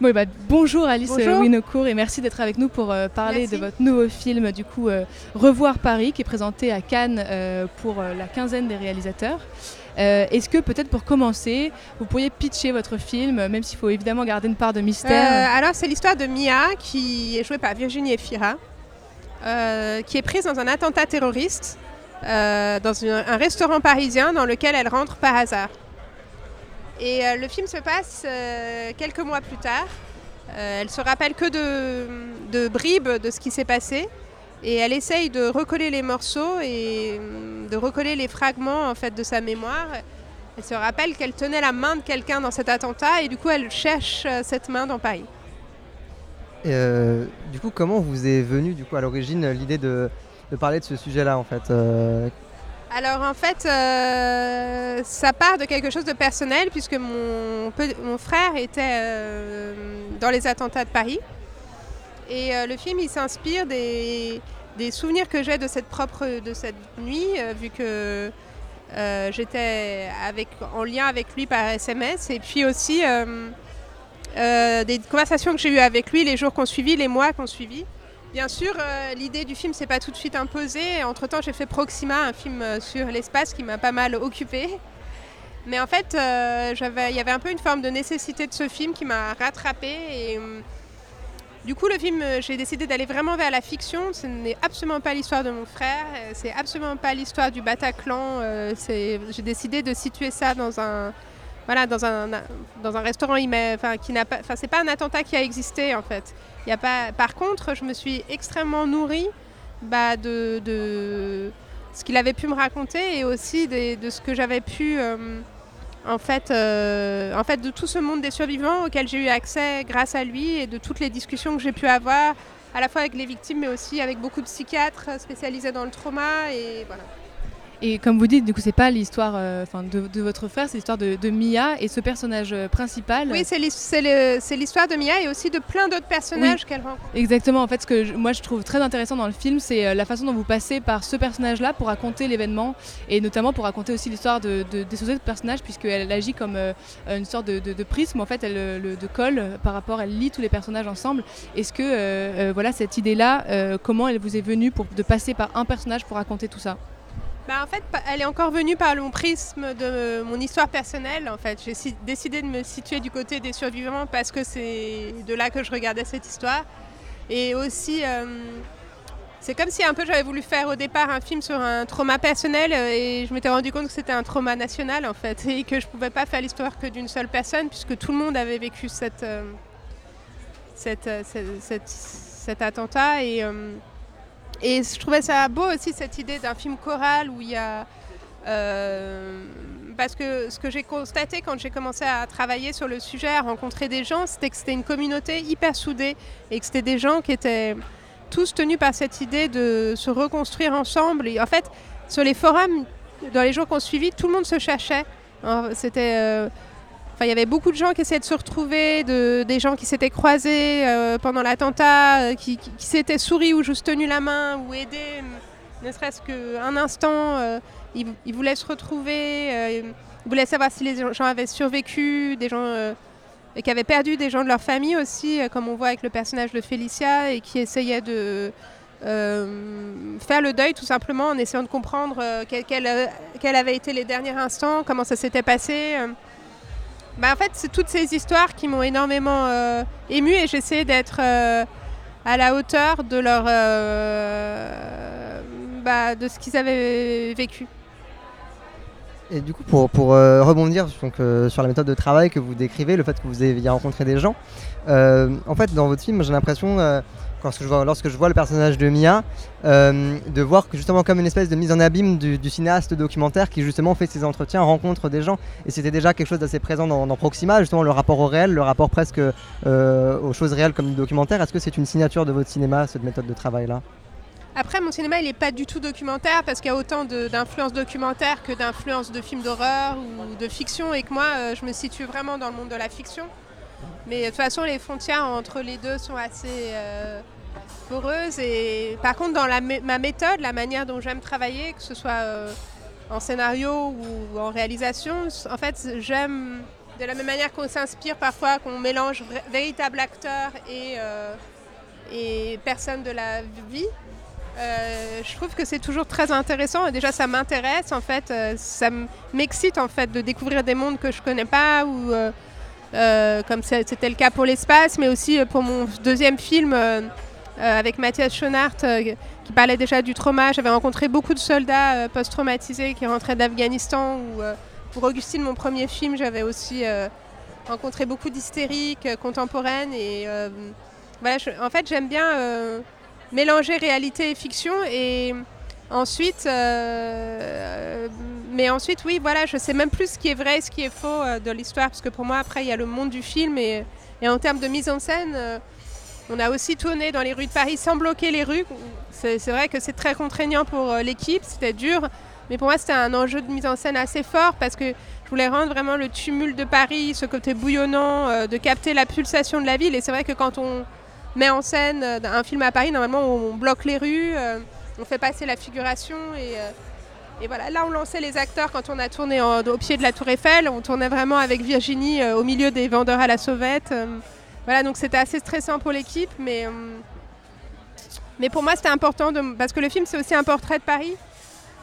bah, bonjour Alice bonjour. Winocourt et merci d'être avec nous pour euh, parler Merci. de votre nouveau film, du coup euh, Revoir Paris, qui est présenté à Cannes euh, pour la quinzaine des réalisateurs. Est-ce que peut-être pour commencer, vous pourriez pitcher votre film, même s'il faut évidemment garder une part de mystère alors, c'est l'histoire de Mia, qui est jouée par Virginie Efira, qui est prise dans un attentat terroriste dans une- un restaurant parisien dans lequel elle rentre par hasard. Et euh, le film se passe euh, quelques mois plus tard. Euh, elle se rappelle que de, bribes de ce qui s'est passé. Et elle essaye de recoller les morceaux et hum, de recoller les fragments en fait, de sa mémoire. Elle se rappelle qu'elle tenait la main de quelqu'un dans cet attentat et du coup elle cherche cette main dans Paris. Euh, du coup, comment vous est venue du coup à l'origine l'idée de, parler de ce sujet-là en fait Alors en fait, euh, ça part de quelque chose de personnel puisque mon, frère était euh, dans les attentats de Paris. Et euh, le film, il s'inspire des, des souvenirs que j'ai de cette propre de cette nuit, vu que j'étais avec, en lien avec lui par SMS, et puis aussi des conversations que j'ai eues avec lui les jours qu'on suivi, les mois qu'on suivi. Bien sûr, euh, l'idée du film s'est pas tout de suite imposée. Entre-temps, j'ai fait Proxima, un film euh, sur l'espace qui m'a pas mal occupée. Mais en fait, euh, il y avait un peu une forme de nécessité de ce film qui m'a rattrapée. Et, hum, du coup, le film, euh, j'ai décidé d'aller vraiment vers la fiction. Ce n'est absolument pas l'histoire de mon frère. euh, C'est absolument pas l'histoire du Bataclan. euh, J'ai décidé de situer ça dans un, voilà, dans un, restaurant qui pas, c'est pas un attentat qui a existé en fait. Par contre, je me suis extrêmement nourrie bah, de, de ce qu'il avait pu me raconter et aussi de ce que j'avais pu, euh, en, fait, euh, en fait, de tout ce monde des survivants auquel j'ai eu accès grâce à lui et de toutes les discussions que j'ai pu avoir, à la fois avec les victimes, mais aussi avec beaucoup de psychiatres spécialisés dans le trauma. Et comme vous dites, du coup, c'est pas l'histoire euh, de, de votre frère, c'est l'histoire de, de Mia et ce personnage euh, principal. Oui, c'est l'histoire de Mia et aussi de plein d'autres personnages qu'elle rencontre. Exactement, en fait, ce que je- moi je trouve très intéressant dans le film, c'est euh, la façon dont vous passez par ce personnage-là pour raconter l'événement et notamment pour raconter aussi l'histoire de, de, des autres personnages, puisqu'elle agit comme euh, une sorte de, prisme, en fait, elle, le, de colle par rapport, elle lit tous les personnages ensemble. Est-ce que, euh, voilà, cette idée-là, comment elle vous est venue pour, de passer par un personnage pour raconter tout ça? Bah, en fait, elle est encore venue par mon prisme de mon histoire personnelle. En fait, j'ai décidé de me situer du côté des survivants parce que c'est de là que je regardais cette histoire. Et aussi, euh, c'est comme si un peu j'avais voulu faire au départ un film sur un trauma personnel euh, et je m'étais rendu compte que c'était un trauma national en fait et que je pouvais pas faire l'histoire que d'une seule personne puisque tout le monde avait vécu euh, cet attentat et je trouvais ça beau aussi cette idée d'un film choral où il y a euh, parce que ce que j'ai constaté quand j'ai commencé à travailler sur le sujet, à rencontrer des gens, c'était que c'était une communauté hyper soudée et que c'était des gens qui étaient tous tenus par cette idée de se reconstruire ensemble. Et en fait, sur les forums, dans les jours qu'on suivit, tout le monde se cherchait. C'était euh, Il y avait beaucoup de gens qui essayaient de se retrouver, de, des gens qui s'étaient croisés euh, pendant l'attentat, euh, qui, s'étaient souri ou juste tenu la main ou aidé, euh, ne serait-ce qu'un instant. euh, ils, voulaient se retrouver, ils voulaient savoir si les gens avaient survécu, des gens qui avaient perdu des gens de leur famille aussi, comme on voit avec le personnage de Félicia, et qui essayaient de faire le deuil tout simplement en essayant de comprendre euh, quels avaient été les derniers instants, comment ça s'était passé. Bah, en fait, c'est toutes ces histoires qui m'ont énormément euh, émue et j'essaie d'être euh, à la hauteur de leur euh, bah, de ce qu'ils avaient vécu. Et du coup, pour, pour euh, rebondir donc, sur la méthode de travail que vous décrivez, le fait que vous ayez rencontré des gens, en fait, dans votre film, j'ai l'impression, lorsque, je vois, le personnage de Mia, euh, de voir que justement comme une espèce de mise en abîme du, cinéaste documentaire qui justement fait ses entretiens, rencontre des gens. Et c'était déjà quelque chose d'assez présent dans, Proxima, justement le rapport au réel, le rapport presque euh, aux choses réelles comme du documentaire. Est-ce que c'est une signature de votre cinéma, cette méthode de travail-là? Après, mon cinéma, il n'est pas du tout documentaire parce qu'il y a autant d'influences documentaires que d'influences de films d'horreur ou de fiction et que moi, euh, je me situe vraiment dans le monde de la fiction. Mais de toute façon, les frontières entre les deux sont assez euh, poreuses. Et par contre, dans ma méthode, la manière dont j'aime travailler, que ce soit euh, en scénario ou en réalisation, en fait, j'aime de la même manière qu'on s'inspire parfois, qu'on mélange véritable acteur et, euh, et personne de la vie. Je trouve que c'est toujours très intéressant. Déjà, ça m'intéresse en fait, ça m'excite en fait de découvrir des mondes que je connais pas comme c'était le cas pour l'espace, mais aussi pour mon deuxième film avec Mathias Schoenart qui parlait déjà du trauma. J'avais rencontré beaucoup de soldats post-traumatisés qui rentraient d'Afghanistan ou pour Augustine, mon premier film, j'avais aussi euh, rencontré beaucoup d'hystériques euh, contemporaines. Et euh, voilà, en fait, j'aime bien mélanger réalité et fiction. Et ensuite, mais ensuite, oui, voilà, je sais même plus ce qui est vrai et ce qui est faux de l'histoire. Parce que pour moi, après, il y a le monde du film. Et, et en termes de mise en scène, on a aussi tourné dans les rues de Paris sans bloquer les rues. C'est vrai que c'est très contraignant pour l'équipe, c'était dur. Mais pour moi, c'était un enjeu de mise en scène assez fort parce que je voulais rendre vraiment le tumulte de Paris, ce côté bouillonnant, euh, de capter la pulsation de la ville. Et c'est vrai que quand on met en scène euh, un film à Paris, normalement, on bloque les rues, euh, on fait passer la figuration. Et, et, voilà, là, on lançait les acteurs quand on a tourné au pied de la Tour Eiffel. On tournait vraiment avec Virginie au milieu des vendeurs à la sauvette. voilà, donc c'était assez stressant pour l'équipe. Mais, mais pour moi, c'était important de, parce que le film, c'est aussi un portrait de Paris.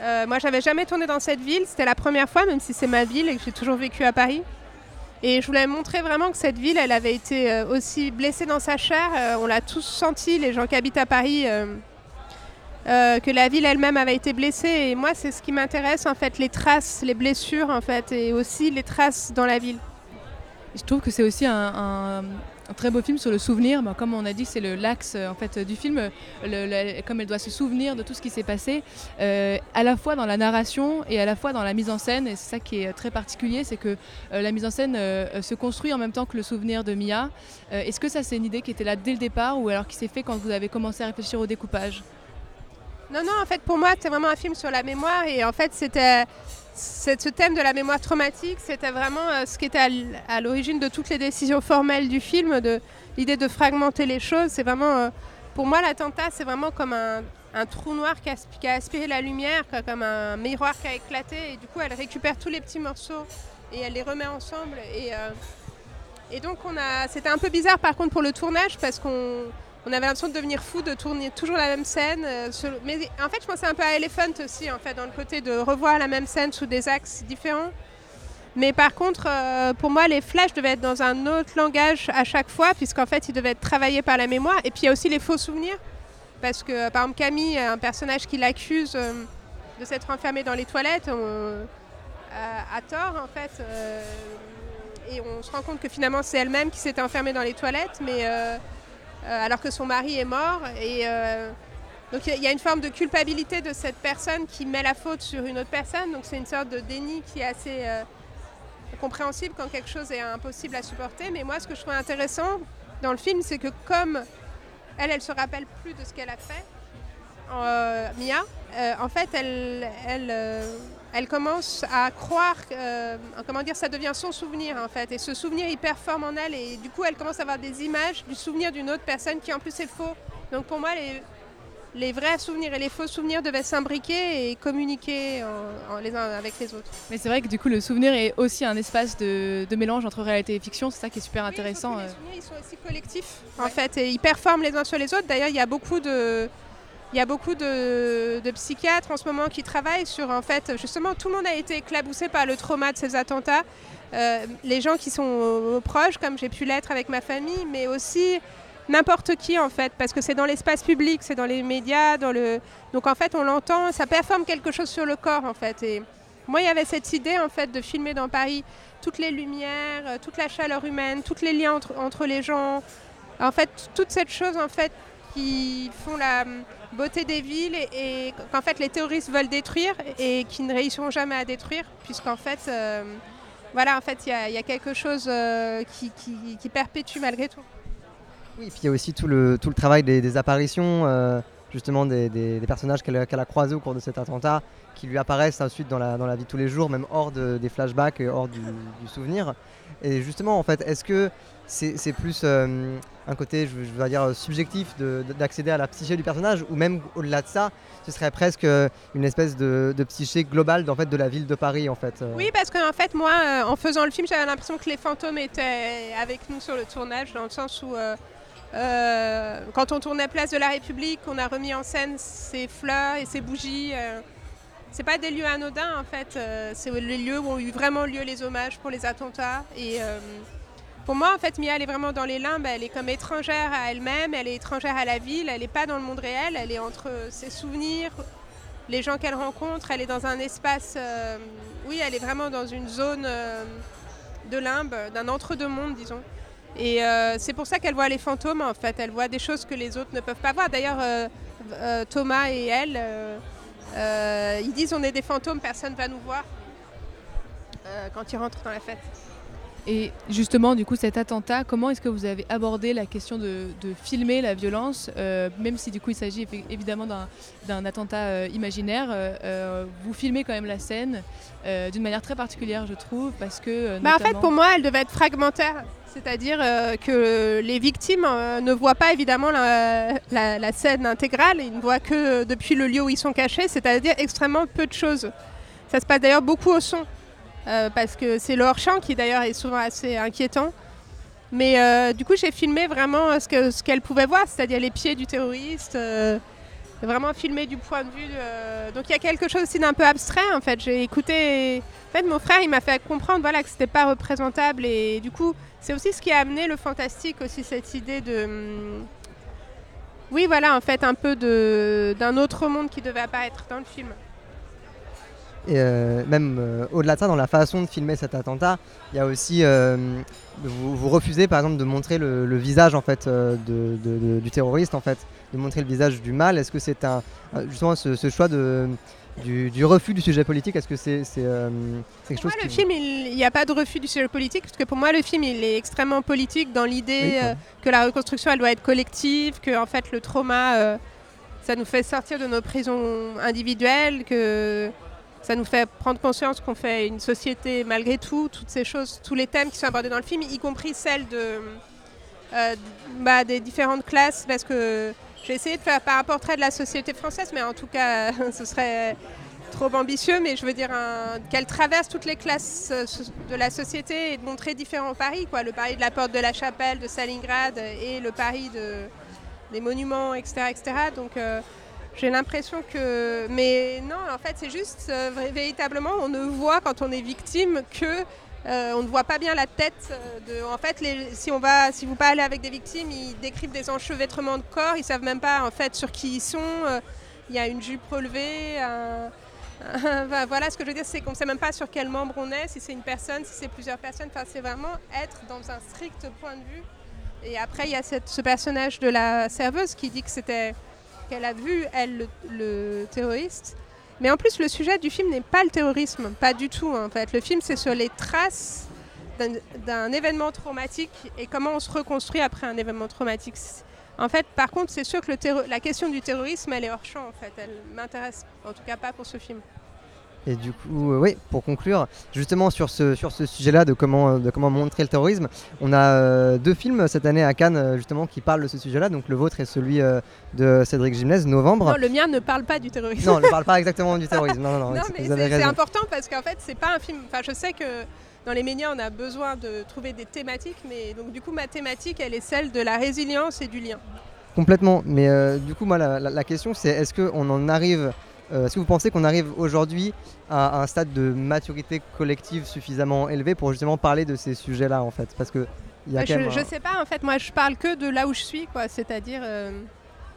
Euh, moi, j'avais jamais tourné dans cette ville. C'était la première fois, même si c'est ma ville et que j'ai toujours vécu à Paris. Et je voulais montrer vraiment que cette ville, elle avait été euh, aussi blessée dans sa chair. Euh, on l'a tous senti, les gens qui habitent à Paris, que la ville elle-même avait été blessée. Et moi, c'est ce qui m'intéresse, en fait, les traces, les blessures, en fait, et aussi les traces dans la ville. Je trouve que c'est aussi un, très beau film sur le souvenir. comme on a dit, c'est l'axe en fait du film. comme elle doit se souvenir de tout ce qui s'est passé, euh, à la fois dans la narration et à la fois dans la mise en scène. Et c'est ça qui est très particulier, c'est que euh, la mise en scène euh, se construit en même temps que le souvenir de Mia. Est-ce que ça, c'est une idée qui était là dès le départ ou alors qui s'est fait quand vous avez commencé à réfléchir au découpage? Non, non, en fait, pour moi, c'est vraiment un film sur la mémoire. Et en fait, c'était ce thème de la mémoire traumatique, c'était vraiment euh, ce qui était à l'origine de toutes les décisions formelles du film, de l'idée de fragmenter les choses. C'est vraiment, euh, pour moi, l'attentat, c'est vraiment comme un, trou noir qui a, aspiré la lumière, comme un miroir qui a éclaté. Et du coup, elle récupère tous les petits morceaux et elle les remet ensemble. Et, euh, et donc, on a, c'était un peu bizarre par contre pour le tournage parce qu'on on avait l'impression de devenir fou, de tourner toujours la même scène. Euh, mais en fait, je pensais un peu à Elephant aussi, en fait, dans le côté de revoir la même scène sous des axes différents. Mais par contre, euh, pour moi, les flashs devaient être dans un autre langage à chaque fois, puisqu'en fait, ils devaient être travaillés par la mémoire. Et puis, il y a aussi les faux souvenirs, parce que, par exemple, Camille, un personnage qui l'accuse euh, de s'être enfermé dans les toilettes, à, tort, en fait. et on se rend compte que finalement, c'est elle-même qui s'était enfermée dans les toilettes, mais euh, alors que son mari est mort. Et euh, donc il y a une forme de culpabilité de cette personne qui met la faute sur une autre personne. Donc c'est une sorte de déni qui est assez euh, compréhensible quand quelque chose est impossible à supporter. Mais moi, ce que je trouve intéressant dans le film, c'est que comme elle, elle se rappelle plus de ce qu'elle a fait, Mia, en fait, elle, elle, elle commence à croire, euh, comment dire, ça devient son souvenir en fait. Et ce souvenir, il performe en elle et du coup, elle commence à avoir des images du souvenir d'une autre personne qui en plus est faux. Donc pour moi, les, les vrais souvenirs et les faux souvenirs devaient s'imbriquer et communiquer les uns avec les autres. Mais c'est vrai que du coup, le souvenir est aussi un espace de, mélange entre réalité et fiction. C'est ça qui est super intéressant. les euh. souvenirs, ils sont aussi collectifs en fait et ils performent les uns sur les autres. D'ailleurs, il y a beaucoup de il y a beaucoup de, psychiatres en ce moment qui travaillent sur, en fait, justement, tout le monde a été éclaboussé par le trauma de ces attentats. Euh, les gens qui sont proches, comme j'ai pu l'être avec ma famille, mais aussi n'importe qui, en fait, parce que c'est dans l'espace public, c'est dans les médias, dans le... Donc, en fait, on l'entend, ça performe quelque chose sur le corps, en fait. Et moi, il y avait cette idée, en fait, de filmer dans Paris toutes les lumières, euh, toute la chaleur humaine, tous les liens entre, entre les gens. En fait, toute cette chose, en fait, qui font la beauté des villes et, qu'en fait les terroristes veulent détruire et qui ne réussiront jamais à détruire, puisqu'en fait, euh, voilà, en fait, il y, a quelque chose euh, qui, perpétue malgré tout. Oui, puis il y a aussi tout le, tout le travail des, apparitions. Justement des, des- personnages qu'elle a croisés au cours de cet attentat, qui lui apparaissent ensuite dans la, dans la vie de tous les jours, même hors de- des flashbacks et hors du, souvenir. Et justement, en fait, est-ce que c'est plus euh, un côté, je, je vais dire, subjectif de- de- d'accéder à la psyché du personnage, ou même au-delà de ça, ce serait presque euh, une espèce de, de psyché globale en fait, de la ville de Paris, en fait euh. Oui, parce qu'en fait, moi, en faisant le film, j'avais l'impression que les fantômes étaient avec nous sur le tournage, dans le sens où, quand on tournait Place de la République, on a remis en scène ces fleurs et ces bougies. euh, c'est pas des lieux anodins, en fait. euh, c'est les lieux où ont eu vraiment lieu les hommages pour les attentats. Et euh, pour moi, en fait, Mia, elle est vraiment dans les limbes. Elle est comme étrangère à elle-même, elle est étrangère à la ville. Elle n'est pas dans le monde réel. Elle est entre ses souvenirs, les gens qu'elle rencontre. Elle est dans un espace. euh, oui, elle est vraiment dans une zone euh, de limbe, d'un entre-deux-mondes, disons. Et euh, c'est pour ça qu'elle voit les fantômes, en fait. Elle voit des choses que les autres ne peuvent pas voir. D'ailleurs, euh, euh, Thomas et elle, ils disent on est des fantômes, personne ne va nous voir quand ils rentrent dans la fête. Et justement, du coup, cet attentat, comment est-ce que vous avez abordé la question de, de filmer la violence, euh, même si du coup il s'agit évidemment d'un- attentat euh, imaginaire, euh, vous filmez quand même la scène d'une manière très particulière, je trouve, parce que... Bah, en fait, pour moi, elle devait être fragmentaire. C'est-à-dire que les victimes ne voient pas évidemment la, la- la scène intégrale, ils ne voient que depuis le lieu où ils sont cachés, c'est-à-dire extrêmement peu de choses. Ça se passe d'ailleurs beaucoup au son, euh, parce que c'est le hors-champ qui d'ailleurs est souvent assez inquiétant. Mais euh, du coup, j'ai filmé vraiment euh, ce que- ce qu'elle pouvait voir, c'est-à-dire les pieds du terroriste, vraiment filmé du point de vue. Donc il y a quelque chose aussi d'un peu abstrait en fait. J'ai écouté. En fait, mon frère, il m'a fait comprendre voilà, que c'était pas représentable et du coup, c'est aussi ce qui a amené le fantastique, aussi cette idée de. hum, Oui, voilà, en fait, un peu d'un autre monde qui devait apparaître dans le film. Et euh, même euh, au-delà de ça, dans la façon de filmer cet attentat, il y a aussi, euh, vous, vous refusez par exemple de montrer le, le visage en fait de- de- de- du terroriste en fait, de montrer le visage du mal. Est-ce que c'est un justement ce, ce choix de, du, du refus du sujet politique Est-ce que c'est euh, quelque Pour chose moi, le film, il n'y a pas de refus du sujet politique, parce que pour moi, le film, il est extrêmement politique dans l'idée Oui, euh, que la reconstruction, elle doit être collective, que en fait, le trauma, euh, ça nous fait sortir de nos prisons individuelles, que ça nous fait prendre conscience qu'on fait une société malgré tout, toutes ces choses, tous les thèmes qui sont abordés dans le film, y compris celles de, euh, bah, des différentes classes, parce que j'ai essayé de faire pas un portrait de la société française, mais en tout cas, ce serait trop ambitieux, mais je veux dire qu'elle traverse toutes les classes euh, de la société et de montrer différents Paris, quoi. Le Paris de la Porte de la Chapelle, de Stalingrad et le Paris de, des monuments, etc. etc. Donc euh, j'ai l'impression que... Mais non, en fait, c'est juste, euh, véritablement, on ne voit quand on est victime que... euh, on ne voit pas bien la tête euh, de. En fait, si on va, si vous parlez avec des victimes, ils décrivent des enchevêtrements de corps. Ils savent même pas en fait sur qui ils sont. Il y a une jupe relevée. voilà, ce que je veux dire, c'est qu'on ne sait même pas sur quel membre on est, si c'est une personne, si c'est plusieurs personnes. C'est vraiment être dans un strict point de vue. Et après, il y a ce personnage de la serveuse qui dit que c'était qu'elle a vu elle le, terroriste. Mais en plus, le sujet du film n'est pas le terrorisme, pas du tout. En fait, le film c'est sur les traces d'un- événement traumatique et comment on se reconstruit après un événement traumatique. En fait, par contre, c'est sûr que la question du terrorisme, elle est hors champ. En fait, elle m'intéresse, en tout cas pas pour ce film. Et du coup, euh, oui, pour conclure, justement sur ce, sur ce sujet-là de comment, euh, de comment montrer le terrorisme, on a euh, deux films cette année à Cannes justement qui parlent de ce sujet-là. Donc le vôtre est celui euh, de Cédric Gimnez, Novembre. Non, le mien ne parle pas du terrorisme. Non, on ne parle pas exactement du terrorisme. Non, non, non, mais c'est important parce qu'en fait, c'est pas un film. Enfin, je sais que dans les médias, on a besoin de trouver des thématiques, mais donc du coup, ma thématique, elle est celle de la résilience et du lien. Complètement. Mais du coup, moi, la, la- la question, c'est est-ce qu'on en arrive. Euh, est-ce que vous pensez qu'on arrive aujourd'hui à, un stade de maturité collective suffisamment élevé pour justement parler de ces sujets-là, en fait? Parce que il y a Bah, quand je, même. je sais pas, en fait, moi, je parle que de là où je suis, quoi. C'est-à-dire, euh,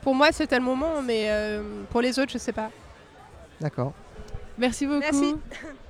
pour moi, c'était le moment, mais euh, pour les autres, je sais pas. D'accord. Merci beaucoup. Merci.